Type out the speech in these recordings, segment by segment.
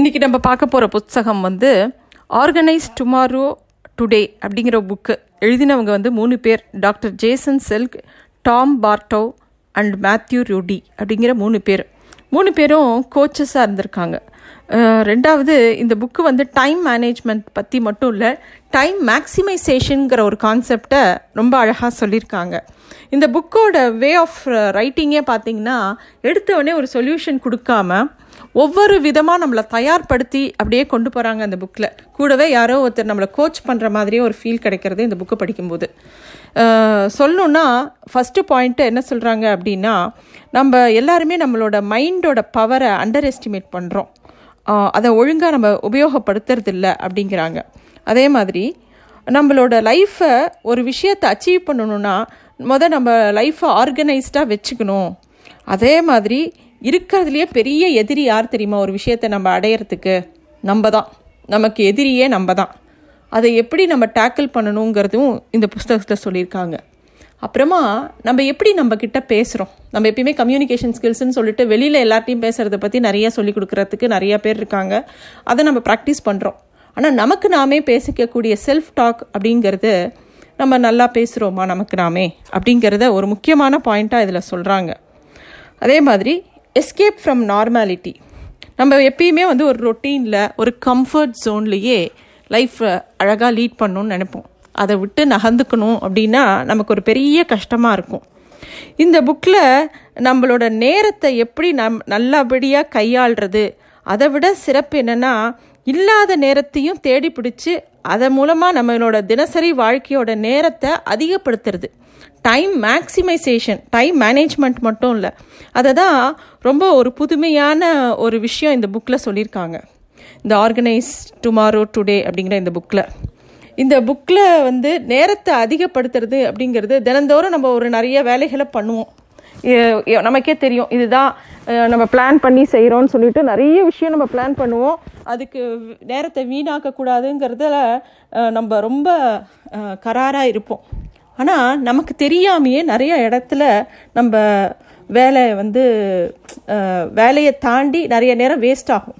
இன்னைக்கு நம்ம பார்க்க போகிற புத்தகம் வந்து ஆர்கனைஸ் டுமாரோ டுடே அப்படிங்கிற புக்கு எழுதினவங்க வந்து மூணு பேர் doctor Jason Selk Tom Bartow and Matthew Rudy அப்படிங்கிற மூணு பேர். மூணு பேரும் கோச்சஸாக இருந்திருக்காங்க. ரெண்டாவது இந்த புக்கு வந்து டைம் மேனேஜ்மெண்ட் பற்றி மட்டும் இல்லை டைம் மேக்சிமைசேஷனுங்கிற ஒரு கான்செப்டை ரொம்ப அழகாக சொல்லியிருக்காங்க இந்த புக்கோட வே ஆஃப் ரைட்டிங்கே பார்த்தீங்கன்னா எடுத்தவொடனே ஒரு சொல்யூஷன் கொடுக்காம ஒவ்வொரு விதமாக நம்மளை தயார்படுத்தி அப்படியே கொண்டு போகிறாங்க அந்த புக்கில் கூடவே யாரோ ஒருத்தர் நம்மளை கோச் பண்ணுற மாதிரியே ஒரு ஃபீல் கிடைக்கிறது இந்த புக்கு படிக்கும்போது. சொல்லணுன்னா ஃபஸ்ட்டு பாயிண்ட்டு என்ன சொல்கிறாங்க அப்படின்னா நம்ம எல்லாருமே நம்மளோட மைண்டோட பவரை அண்டர் எஸ்டிமேட் பண்ணுறோம் அதை ஒழுங்காக நம்ம உபயோகப்படுத்துறதில்ல அப்படிங்கிறாங்க. அதே மாதிரி நம்மளோட லைஃப்பை ஒரு விஷயத்தை அச்சீவ் பண்ணணும்னா முத நம்ம லைஃப்பை ஆர்கனைஸ்டாக வச்சுக்கணும். அதே மாதிரி இருக்கிறதுலையே பெரிய எதிரி யார் தெரியுமா? ஒரு விஷயத்தை நம்ம அடையிறதுக்கு நம்ம தான். நமக்கு எதிரியே நம்ம தான். அதை எப்படி நம்ம டேக்கிள் பண்ணணுங்கிறதும் இந்த புஸ்தகத்தில் சொல்லியிருக்காங்க. அப்புறமா நம்ம எப்படி நம்ம கிட்ட பேசுகிறோம் நம்ம எப்பயுமே கம்யூனிகேஷன் ஸ்கில்ஸ்னு சொல்லிட்டு வெளியில் எல்லார்ட்டையும் பேசுகிறத பற்றி நிறைய சொல்லி கொடுக்குறதுக்கு நிறைய பேர் இருக்காங்க. அதை நம்ம ப்ராக்டிஸ் பண்ணுறோம் ஆனால் நமக்கு நாமே பேசிக்கக்கூடிய செல்ஃப் டாக் அப்படிங்கிறது நம்ம நல்லா பேசுகிறோமா நமக்கு நாமே அப்படிங்கிறத ஒரு முக்கியமான பாயிண்ட்டாக இதில் சொல்கிறாங்க அதே மாதிரி எஸ்கேப் ஃப்ரம் நார்மாலிட்டி நம்ம எப்பயுமே வந்து ஒரு ரொட்டீனில் ஒரு கம்ஃபர்ட் ஜோன்லேயே லைஃப்பை அழகாக லீட் பண்ணணும்னு நினைப்போம். அதை விட்டு நகர்ந்துக்கணும் அப்படின்னா நமக்கு ஒரு பெரிய கஷ்டமாக இருக்கும். இந்த புக்கில் நம்மளோட நேரத்தை எப்படி நம் நல்லபடியாக கையாள்றது அதை விட சிறப்பு என்னென்னா இல்லாத நேரத்தையும் தேடி பிடிச்சி அதன் மூலமாக நம்மளோட தினசரி வாழ்க்கையோட நேரத்தை அதிகப்படுத்துறது. டைம் மேக்சிமைசேஷன் டைம் மேனேஜ்மெண்ட் மட்டும் இல்லை. அதை தான் ரொம்ப ஒரு புதுமையான ஒரு விஷயம் இந்த புக்கில் சொல்லியிருக்காங்க. இந்த ஆர்கனைஸ் டுமாரோ டுடே அப்படிங்கிற இந்த புக்கில் இந்த புக்கில் வந்து நேரத்தை அதிகப்படுத்துறது அப்படிங்கிறது தினந்தோறும் நம்ம ஒரு நிறைய வேலைகளை பண்ணுவோம். நமக்கே தெரியும் இதுதான் நம்ம பிளான் பண்ணி செய்கிறோம்னு சொல்லிட்டு நிறைய விஷயம் நம்ம பிளான் பண்ணுவோம். அதுக்கு நேரத்தை வீணாக்கக்கூடாதுங்கிறதுல நம்ம ரொம்ப கராராக இருப்போம். ஆனால் நமக்கு தெரியாமையே நிறைய இடத்துல நம்ம வேலை வந்து வேலையை தாண்டி நிறைய நேரம் வேஸ்ட் ஆகும்.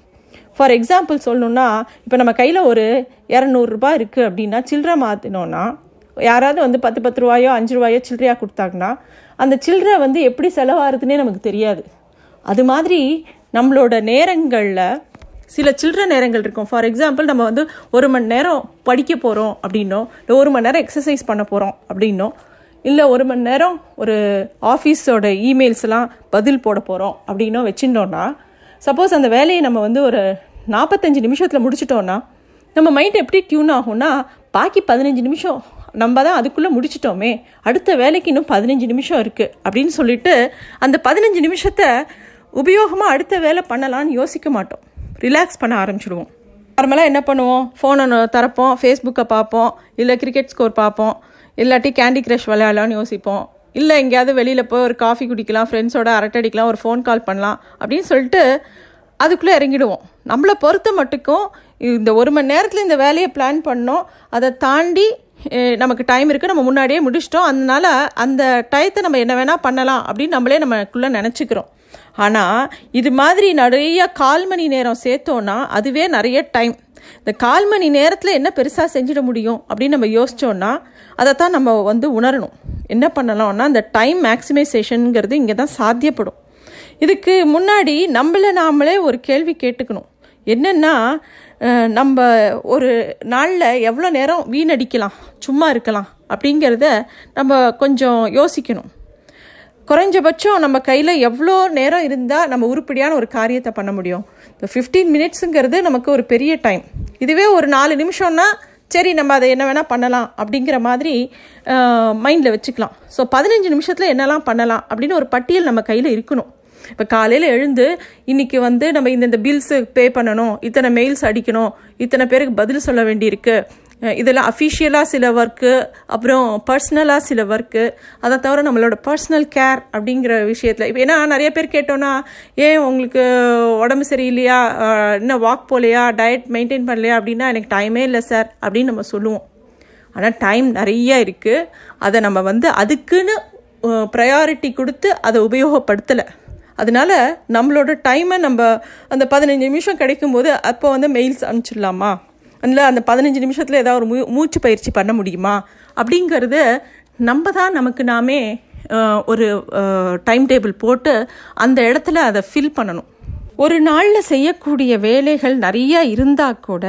ஃபார் எக்ஸாம்பிள் சொல்லணுன்னா இப்போ நம்ம கையில் ஒரு இரநூறுபா இருக்குது அப்படின்னா சில்லறை மாற்றினோன்னா யாராவது வந்து பத்து பத்து ரூபாயோ அஞ்சு ரூபாயோ சில்லறையாக கொடுத்தாங்கன்னா அந்த சில்லறை வந்து எப்படி செலவாகுதுன்னே நமக்கு தெரியாது. அது மாதிரி நம்மளோட நேரங்களில் சில சில்லற நேரங்கள் இருக்கும். ஃபார் எக்ஸாம்பிள் நம்ம வந்து ஒரு மணி நேரம் படிக்க போகிறோம் அப்படின்னோ இல்லை ஒரு மணி நேரம் எக்ஸசைஸ் பண்ண போகிறோம் அப்படின்னோ இல்லை ஒரு மணி நேரம் ஒரு ஆஃபீஸோட இமெயில்ஸ்லாம் பதில் போட போகிறோம் அப்படின்னோ வச்சுட்டோன்னா சப்போஸ் அந்த வேலையை நம்ம வந்து ஒரு நாற்பத்தஞ்சு நிமிஷத்தில் முடிச்சிட்டோன்னா நம்ம மைண்ட் எப்படி டியூன் ஆகும்னா பாக்கி பதினஞ்சு நிமிஷம் நம்ம தான் அதுக்குள்ளே முடிச்சிட்டோமே அடுத்த வேலைக்கு இன்னும் பதினஞ்சு நிமிஷம் இருக்குது அப்படின்னு சொல்லிட்டு அந்த பதினஞ்சு நிமிஷத்தை உபயோகமாக அடுத்த வேலை பண்ணலான்னு யோசிக்க மாட்டோம். ரிலாக்ஸ் பண்ண ஆரம்பிச்சிடுவோம். நார்மலாக என்ன பண்ணுவோம்? ஃபோனை திறப்போம் ஃபேஸ்புக்கை பார்ப்போம் இல்லை கிரிக்கெட் ஸ்கோர் பார்ப்போம் இல்லாட்டி கேண்டி கிரஷ் விளையாடலாம்னு யோசிப்போம். இல்லை எங்கேயாவது வெளியில் போய் ஒரு காஃபி குடிக்கலாம் ஃப்ரெண்ட்ஸோட அரட்டை அடிக்கலாம் ஒரு ஃபோன் கால் பண்ணலாம் அப்படின்னு சொல்லிட்டு அதுக்குள்ளே இறங்கிடுவோம். நம்மளை பொறுத்த மட்டுக்கும் இந்த ஒரு மணி நேரத்தில் இந்த வேலையை பிளான் பண்ணோம். அதை தாண்டி நமக்கு டைம் இருக்குது நம்ம முன்னாடியே முடிச்சிட்டோம். அதனால் அந்த டயத்தை நம்ம என்ன வேணால் பண்ணலாம் அப்படின்னு நம்மளே நமக்குள்ளே நினச்சிக்கிறோம். ஆனால் இது மாதிரி நிறைய கால் மணி நேரம் சேர்த்தோன்னா அதுவே நிறைய டைம் இந்த கால் மணி நேரத்தில் என்ன பெருசாக செஞ்சிட முடியும் அப்படின்னு நம்ம யோசிச்சோன்னா தான் நம்ம வந்து உணரணும். என்ன பண்ணலாம்னா அந்த டைம் மேக்சிமைசேஷனுங்கிறது இங்கே தான் சாத்தியப்படும். இதுக்கு முன்னாடி நம்மளை நாமளே ஒரு கேள்வி கேட்டுக்கணும். என்னென்னா நம்ம ஒரு நாளில் எவ்வளோ நேரம் வீணடிக்கலாம் சும்மா இருக்கலாம் அப்படிங்கிறத நம்ம கொஞ்சம் யோசிக்கணும். குறைஞ்சபட்சம் நம்ம கையில் எவ்வளோ நேரம் இருந்தால் நம்ம உருப்படியான ஒரு காரியத்தை பண்ண முடியும். இப்போ ஃபிஃப்டீன் மினிட்ஸுங்கிறது நமக்கு ஒரு பெரிய டைம் இதுவே ஒரு நாலு நிமிஷம்னா சரி நம்ம அதை என்ன வேணால் பண்ணலாம் அப்படிங்கிற மாதிரி மைண்டில் வச்சுக்கலாம். ஸோ பதினஞ்சு நிமிஷத்தில் என்னெல்லாம் பண்ணலாம் அப்படின்னு ஒரு பட்டியல் நம்ம கையில் இருக்கணும். இப்போ காலையில் எழுந்து இன்னைக்கு வந்து நம்ம இந்த இந்த பில்ஸு பே பண்ணணும் இத்தனை மெயில்ஸ் அடிக்கணும் இத்தனை பேருக்கு பதில் சொல்ல வேண்டியிருக்கு. இதெல்லாம் அஃபிஷியலாக சில ஒர்க்கு அப்புறம் பர்சனலாக சில ஒர்க்கு அதை தவிர நம்மளோட பர்சனல் கேர் அப்படிங்கிற விஷயத்தில். இப்போ ஏன்னா நிறைய பேர் கேட்டோன்னா ஏன் உங்களுக்கு உடம்பு சரியில்லையா? இன்னும் வாக் போகலையா டயட் மெயின்டைன் பண்ணலையா? அப்படின்னா எனக்கு டைமே இல்லை சார் அப்படின்னு நம்ம சொல்லுவோம். ஆனால் டைம் நிறைய இருக்குது அதை நம்ம வந்து அதுக்குன்னு ப்ரையாரிட்டி கொடுத்து அதை உபயோகப்படுத்தலை. அதனால நம்மளோட டைமை நம்ம அந்த பதினஞ்சு நிமிஷம் கிடைக்கும்போது அப்போ வந்து மெயில்ஸ் அனுப்பிச்சிடலாமா? அதில் அந்த பதினஞ்சு நிமிஷத்தில் ஏதாவது ஒரு மூ மூச்சு பயிற்சி பண்ண முடியுமா? அப்படிங்கிறத நம்ம தான் நமக்கு நாமே ஒரு டைம் டேபிள் போட்டு அந்த இடத்துல அதை ஃபில் பண்ணணும். ஒரு நாளில் செய்யக்கூடிய வேலைகள் நிறையா இருந்தால் கூட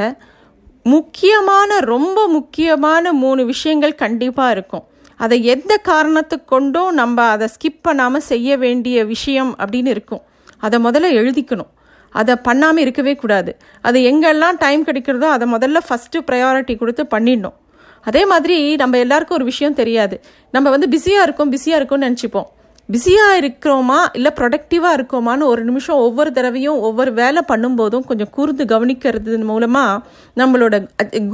முக்கியமான ரொம்ப முக்கியமான மூணு விஷயங்கள் கண்டிப்பாக இருக்கும். அதை எந்த காரணத்துக்கு கொண்டும் நம்ம அதை ஸ்கிப் பண்ணாமல் செய்ய வேண்டிய விஷயம் அப்படின்னு இருக்கும். அதை முதல்ல எழுதிக்கணும். அதை பண்ணாமல் இருக்கவே கூடாது. அது எங்கெல்லாம் டைம் கிடைக்கிறதோ அதை முதல்ல ஃபஸ்ட்டு ப்ரையாரிட்டி கொடுத்து பண்ணிடணும். அதே மாதிரி நம்ம எல்லாருக்கும் ஒரு விஷயம் தெரியாது. நம்ம வந்து பிஸியாக இருக்கோம் பிஸியாக இருக்கோம்னு நினச்சிப்போம். பிஸியாக இருக்கிறோமா? இல்லை ப்ரொடக்டிவாக இருக்கோமான்னு ஒரு நிமிஷம் ஒவ்வொரு தடவையும் ஒவ்வொரு வேலை பண்ணும்போதும் கொஞ்சம் கூர்ந்து கவனிக்கிறது மூலமாக நம்மளோட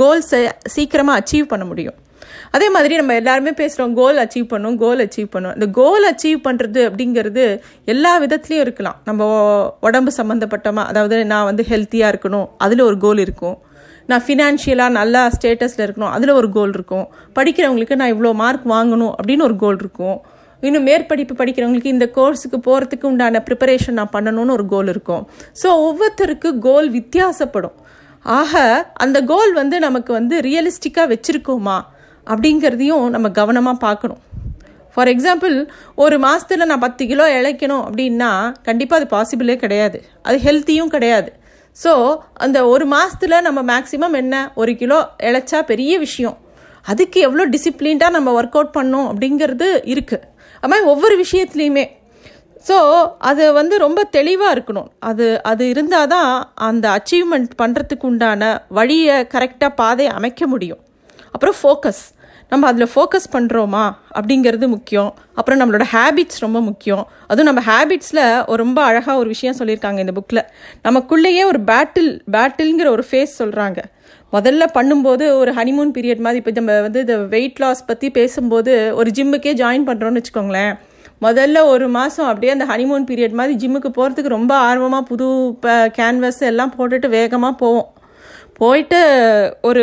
கோல்ஸை சீக்கிரமாக அச்சீவ் பண்ண முடியும். அதே மாதிரி நம்ம எல்லாருமே பேசுகிறோம் கோல் அச்சீவ் பண்ணும் கோல் அச்சீவ் பண்ணும். இந்த கோல் அச்சீவ் பண்ணுறது அப்படிங்கிறது எல்லா விதத்துலேயும் இருக்கலாம். நம்ம உடம்பு சம்மந்தப்பட்டமா அதாவது நான் வந்து ஹெல்த்தியாக இருக்கணும் அதில் ஒரு கோல் இருக்கும். நான் ஃபினான்ஷியலாக நல்லா ஸ்டேட்டஸில் இருக்கணும் அதில் ஒரு கோல் இருக்கும். படிக்கிறவங்களுக்கு நான் இவ்வளோ மார்க் வாங்கணும் அப்படின்னு ஒரு கோல் இருக்கும். இன்னும் மேற்படிப்பு படிக்கிறவங்களுக்கு இந்த கோர்ஸுக்கு போகிறதுக்கு உண்டான ப்ரிப்பரேஷன் நான் பண்ணணும்னு ஒரு கோல் இருக்கும். ஸோ ஒவ்வொருத்தருக்கு கோல் வித்தியாசப்படும். ஆக அந்த கோல் வந்து நமக்கு வந்து ரியலிஸ்டிக்காக வச்சுருக்கோமா? அப்படிங்கிறதையும் நம்ம கவனமாக பார்க்கணும். ஃபார் எக்ஸாம்பிள் ஒரு மாதத்தில் நான் பத்து கிலோ இழைக்கணும் அப்படின்னா கண்டிப்பாக அது பாசிபிளே கிடையாது. அது ஹெல்த்தியும் கிடையாது. ஸோ அந்த ஒரு மாதத்தில் நம்ம மேக்ஸிமம் என்ன? ஒரு கிலோ இழைச்சா பெரிய விஷயம். அதுக்கு எவ்வளோ டிசிப்ளின்டாக நம்ம ஒர்க் அவுட் பண்ணோம் அப்படிங்கிறது இருக்குது அது மாதிரி ஒவ்வொரு விஷயத்துலையுமே. ஸோ அது வந்து ரொம்ப தெளிவாக இருக்கணும். அது அது இருந்தால் தான் அந்த அச்சீவ்மெண்ட் பண்ணுறதுக்கு உண்டான வழியை கரெக்டாக பாதையை அமைக்க முடியும். அப்புறம் ஃபோக்கஸ் நம்ம அதில் ஃபோக்கஸ் பண்ணுறோமா அப்படிங்கிறது முக்கியம். அப்புறம் நம்மளோட ஹேபிட்ஸ் ரொம்ப முக்கியம். அதுவும் நம்ம ஹேபிட்ஸில் ஒரு ரொம்ப அழகாக ஒரு விஷயம் சொல்லியிருக்காங்க இந்த புக்கில் நமக்குள்ளேயே ஒரு பேட்டில் பேட்டில்ங்கிற ஒரு ஃபேஸ் சொல்கிறாங்க முதல்ல பண்ணும்போது ஒரு ஹனிமூன் பீரியட் மாதிரி இப்போ நம்ம வந்து இந்த வெயிட் லாஸ் பற்றி பேசும்போது ஒரு ஜிம்முக்கே ஜாயின் பண்ணுறோன்னு வச்சுக்கோங்களேன். முதல்ல ஒரு மாதம் அப்படியே அந்த ஹனிமூன் பீரியட் மாதிரி ஜிம்முக்கு போகிறதுக்கு ரொம்ப ஆர்வமாக புது இப்போ கேன்வஸ் எல்லாம் போட்டுட்டு வேகமாக போவோம். போயிட்டு ஒரு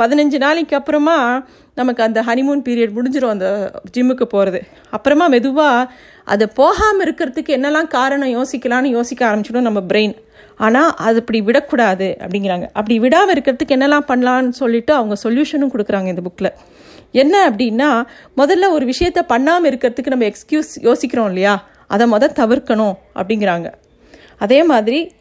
பதினஞ்சு நாளைக்கு அப்புறமா நமக்கு அந்த ஹனிமூன் பீரியட் முடிஞ்சிடும் அந்த ஜிம்முக்கு போகிறது அப்புறமா மெதுவாக அது போகாமல் இருக்கிறதுக்கு என்னெல்லாம் காரணம் யோசிக்கலாம்னு யோசிக்க ஆரம்பிச்சிடும் நம்ம பிரெயின் ஆனால் அது அப்படி விடக்கூடாது அப்படிங்கிறாங்க. அப்படி விடாமல் இருக்கிறதுக்கு என்னெல்லாம் பண்ணலான்னு சொல்லிட்டு அவங்க சொல்யூஷனும் கொடுக்குறாங்க இந்த புக்கில் என்ன அப்படின்னா முதல்ல ஒரு விஷயத்த பண்ணாமல் இருக்கிறதுக்கு நம்ம எக்ஸ்கியூஸ் யோசிக்கிறோம் இல்லையா? அதை மொதல் தவிர்க்கணும் அப்படிங்கிறாங்க. அதே மாதிரி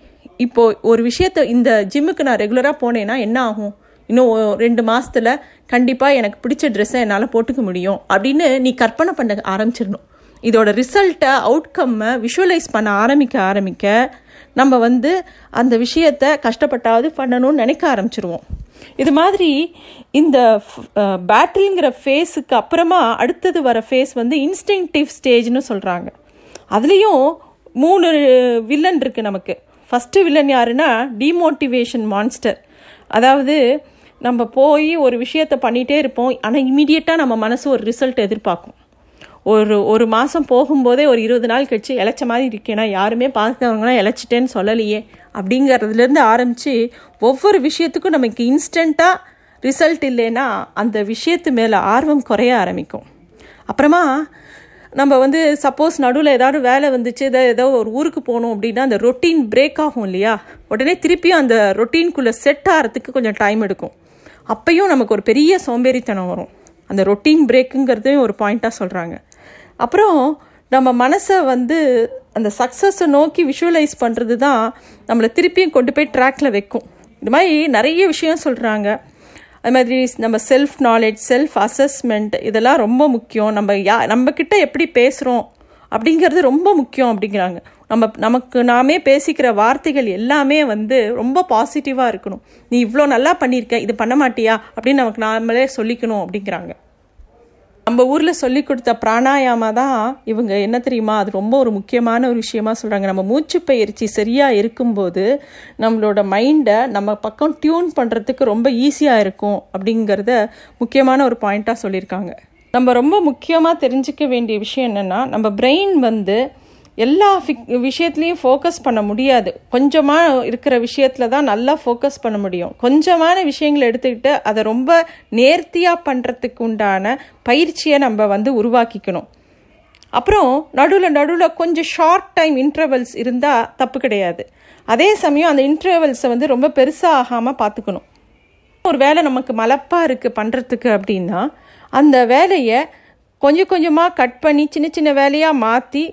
இப்போ ஒரு விஷயத்தை இந்த ஜிம்முக்கு நான் ரெகுலராக போனேன்னா என்ன ஆகும்? இன்னும் ரெண்டு மாதத்தில் கண்டிப்பாக எனக்கு பிடிச்ச ட்ரெஸ்ஸை என்னால் போட்டுக்க முடியும். அப்படின்னு நீ கற்பனை பண்ண ஆரம்பிச்சிடணும். இதோட ரிசல்ட்டை அவுட்கம்மை விஷுவலைஸ் பண்ண ஆரம்பிக்க ஆரம்பிக்க நம்ம வந்து அந்த விஷயத்தை கஷ்டப்பட்டாவது பண்ணணும்னு நினைக்க ஆரம்பிச்சிருவோம். இது மாதிரி இந்த பேட்டரிங்கிற ஃபேஸுக்கு அப்புறமா அடுத்தது வர ஃபேஸ் வந்து இன்ஸ்டிங்டிவ் ஸ்டேஜ்னு சொல்கிறாங்க அதுலேயும் மூணு வில்லன் இருக்குது நமக்கு. ஃபஸ்ட்டு வில்லன் யாருன்னா டிமோட்டிவேஷன் மான்ஸ்டர் அதாவது நம்ம போய் ஒரு விஷயத்தை பண்ணிகிட்டே இருப்போம் ஆனால் இமீடியட்டாக நம்ம மனசு ஒரு ரிசல்ட் எதிர்பார்க்கும். ஒரு ஒரு மாதம் போகும்போதே ஒரு இருபது நாள் கழிச்சு இழைச்ச மாதிரி இருக்கேன்னா யாருமே பார்க்கறவங்களாம் இழைச்சிட்டேன்னு சொல்லலையே அப்படிங்கிறதுலேருந்து ஆரம்பித்து ஒவ்வொரு விஷயத்துக்கும் நமக்கு இன்ஸ்டண்ட்டாக ரிசல்ட் இல்லைன்னா அந்த விஷயத்து மேலே ஆர்வம் குறைய ஆரம்பிக்கும். அப்புறமா நம்ம வந்து சப்போஸ் நடுவில் ஏதாவது வேலை வந்துச்சு ஏதோ ஏதோ ஒரு ஊருக்கு போகணும் அப்படின்னா அந்த ரொட்டீன் பிரேக் ஆகும் இல்லையா? உடனே திருப்பியும் அந்த ரொட்டீன்குள்ளே செட் ஆகிறதுக்கு கொஞ்சம் டைம் எடுக்கும். அப்பையும் நமக்கு ஒரு பெரிய சோம்பேறித்தனம் வரும். அந்த ரொட்டீன் பிரேக்குங்கிறதையும் ஒரு பாயிண்ட்டாக சொல்கிறாங்க அப்புறம் நம்ம மனசை வந்து அந்த சக்ஸஸை நோக்கி விஷுவலைஸ் பண்ணுறது தான் நம்மளை திருப்பியும் கொண்டு போய் ட்ராக்ல வைக்கும். இது மாதிரி நிறைய விஷயம் சொல்கிறாங்க அது மாதிரி நம்ம செல்ஃப் நாலேஜ் செல்ஃப் அசஸ்மெண்ட் இதெல்லாம் ரொம்ப முக்கியம். நம்ம யா நம்மக்கிட்ட எப்படி பேசுகிறோம் அப்படிங்கிறது ரொம்ப முக்கியம் அப்படிங்கிறாங்க. நம்ம நமக்கு நாமே பேசிக்கிற வார்த்தைகள் எல்லாமே வந்து ரொம்ப பாசிட்டிவாக இருக்கணும். நீ இவ்வளோ நல்லா பண்ணியிருக்க இது பண்ண மாட்டியா அப்படின்னு நமக்கு நாமளே சொல்லிக்கணும் அப்படிங்கிறாங்க. நம்ம ஊரில் சொல்லி கொடுத்த பிராணாயாமா தான் இவங்க. என்ன தெரியுமா? அது ரொம்ப ஒரு முக்கியமான ஒரு விஷயமா சொல்கிறாங்க நம்ம மூச்சு பயிற்சி சரியாக இருக்கும்போது நம்மளோட மைண்டை நம்ம பக்கம் டியூன் பண்ணுறதுக்கு ரொம்ப ஈஸியாக இருக்கும் அப்படிங்கிறத முக்கியமான ஒரு பாயிண்ட்டாக சொல்லியிருக்காங்க. நம்ம ரொம்ப முக்கியமாக தெரிஞ்சுக்க வேண்டிய விஷயம் என்னென்னா நம்ம பிரெயின் வந்து எல்லா விஷயத்துலையும் ஃபோக்கஸ் பண்ண முடியாது. கொஞ்சமாக இருக்கிற விஷயத்தில் தான் நல்லா ஃபோக்கஸ் பண்ண முடியும். கொஞ்சமான விஷயங்களை எடுத்துக்கிட்டு அதை ரொம்ப நேர்த்தியாக பண்ணுறதுக்கு உண்டான பயிற்சியை நம்ம வந்து உருவாக்கிக்கணும். அப்புறம் நடுவில் நடுவில் கொஞ்சம் ஷார்ட் டைம் இன்டர்வல்ஸ் இருந்தால் தப்பு கிடையாது. அதே சமயம் அந்த இன்டர்வல்ஸை வந்து ரொம்ப பெருசாக ஆகாமல் பார்த்துக்கணும் ஒரு வேலை நமக்கு மலப்பாக இருக்குது பண்ணுறதுக்கு அப்படின்னா அந்த வேலையை கொஞ்சம் கொஞ்சமாக கட் பண்ணி சின்ன சின்ன வேலையாக மாற்றி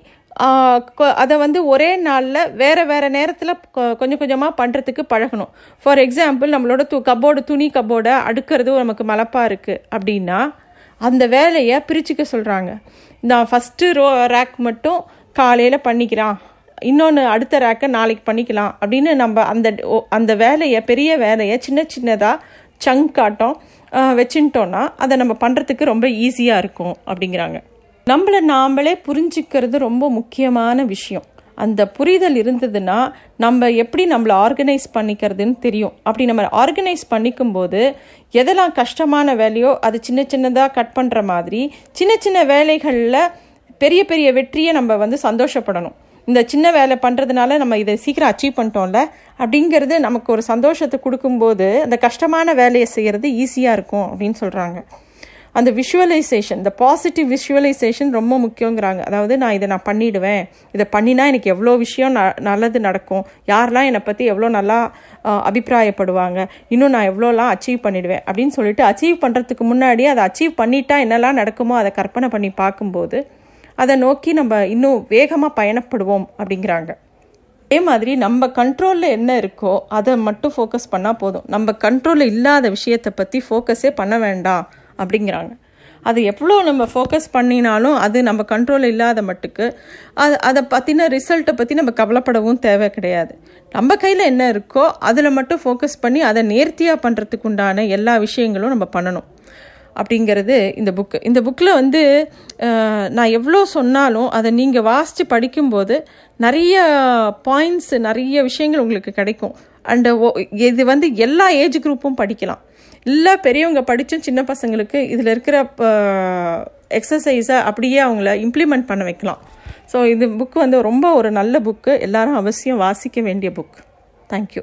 அதை வந்து ஒரே நாளில் வேறு வேறு நேரத்தில் கொஞ்சம் கொஞ்சமாக பண்ணுறதுக்கு பழகணும். ஃபார் எக்ஸாம்பிள் நம்மளோட து கபோர்டு துணி கபோர்டை அடுக்கிறது நமக்கு மலப்பாக இருக்குது அப்படின்னா அந்த வேலையை பிரிச்சுக்க சொல்கிறாங்க நான் ஃபஸ்ட்டு ரோ ரேக் மட்டும் காலையில் பண்ணிக்கிறான். இன்னொன்று அடுத்த ரேக்கை நாளைக்கு பண்ணிக்கலாம் அப்படின்னு நம்ம அந்த அந்த வேலையை பெரிய வேலையை சின்ன சின்னதாக சங்க் ஆட்டம் வச்சுட்டோன்னா அதை நம்ம பண்ணுறதுக்கு ரொம்ப ஈஸியாக இருக்கும் அப்படிங்கிறாங்க. நம்மளை நாமளே புரிஞ்சுக்கிறது ரொம்ப முக்கியமான விஷயம். அந்த புரிதல் இருந்ததுன்னா நம்ம எப்படி நம்மளை ஆர்கனைஸ் பண்ணிக்கிறதுன்னு தெரியும். அப்படி நம்ம ஆர்கனைஸ் பண்ணிக்கும் போது எதெல்லாம் கஷ்டமான வேலையோ அது சின்ன சின்னதாக கட் பண்ணுற மாதிரி சின்ன சின்ன வேலைகளில் பெரிய பெரிய வெற்றியை நம்ம வந்து சந்தோஷப்படணும். இந்த சின்ன வேலை பண்ணுறதுனால நம்ம இதை சீக்கிரம் அச்சீவ் பண்ணிட்டோம்ல அப்படிங்கிறது நமக்கு ஒரு சந்தோஷத்தை கொடுக்கும்போது அந்த கஷ்டமான வேலையை செய்கிறது ஈஸியாக இருக்கும் அப்படின்னு சொல்கிறாங்க அந்த விஷுவலைசேஷன் இந்த பாசிட்டிவ் விஷுவலைசேஷன் ரொம்ப முக்கியங்கிறாங்க. அதாவது நான் இதை நான் பண்ணிடுவேன். இதை பண்ணினா எனக்கு எவ்வளோ விஷயம் ந நல்லது நடக்கும். யாரெல்லாம் என்னை பற்றி எவ்வளோ நல்லா அபிப்பிராயப்படுவாங்க. இன்னும் நான் எவ்வளோலாம் அச்சீவ் பண்ணிடுவேன் அப்படின்னு சொல்லிட்டு அச்சீவ் பண்ணுறதுக்கு முன்னாடி அதை அச்சீவ் பண்ணிட்டா என்னெல்லாம் நடக்குமோ அதை கற்பனை பண்ணி பார்க்கும்போது அதை நோக்கி நம்ம இன்னும் வேகமாக பயணப்படுவோம் அப்படிங்கிறாங்க. அதே மாதிரி நம்ம கண்ட்ரோலில் என்ன இருக்கோ அதை மட்டும் ஃபோக்கஸ் பண்ணால் போதும். நம்ம கண்ட்ரோலில் இல்லாத விஷயத்தை பற்றி ஃபோக்கஸே பண்ண வேண்டாம். அப்படிங்கிறாங்க. அது எவ்வளோ நம்ம ஃபோக்கஸ் பண்ணினாலும் அது நம்ம கண்ட்ரோல் இல்லாத மட்டுக்கு அது அதை பற்றின ரிசல்ட்டை பற்றி நம்ம கவலைப்படவும் தேவை கிடையாது. நம்ம கையில் என்ன இருக்கோ அதில் மட்டும் ஃபோக்கஸ் பண்ணி அதை நேர்த்தியாக பண்ணுறதுக்கு உண்டான எல்லா விஷயங்களும் நம்ம பண்ணணும். அப்படிங்கிறது இந்த புக்கு இந்த புக்கில் வந்து நான் எவ்வளோ சொன்னாலும் அதை நீங்கள் வாசித்து படிக்கும்போது நிறைய பாயிண்ட்ஸ் நிறைய விஷயங்கள் உங்களுக்கு கிடைக்கும். அண்டு இது வந்து எல்லா ஏஜ் குரூப்பும் படிக்கலாம். இல்லை பெரியவங்க படித்தும் சின்ன பசங்களுக்கு இதில் இருக்கிற எக்ஸசைஸை அப்படியே அவங்கள இம்ப்ளிமெண்ட் பண்ண வைக்கலாம். ஸோ இது புக்கு வந்து ரொம்ப ஒரு நல்ல புக்கு எல்லாரும் அவசியம் வாசிக்க வேண்டிய புக் தேங்க்யூ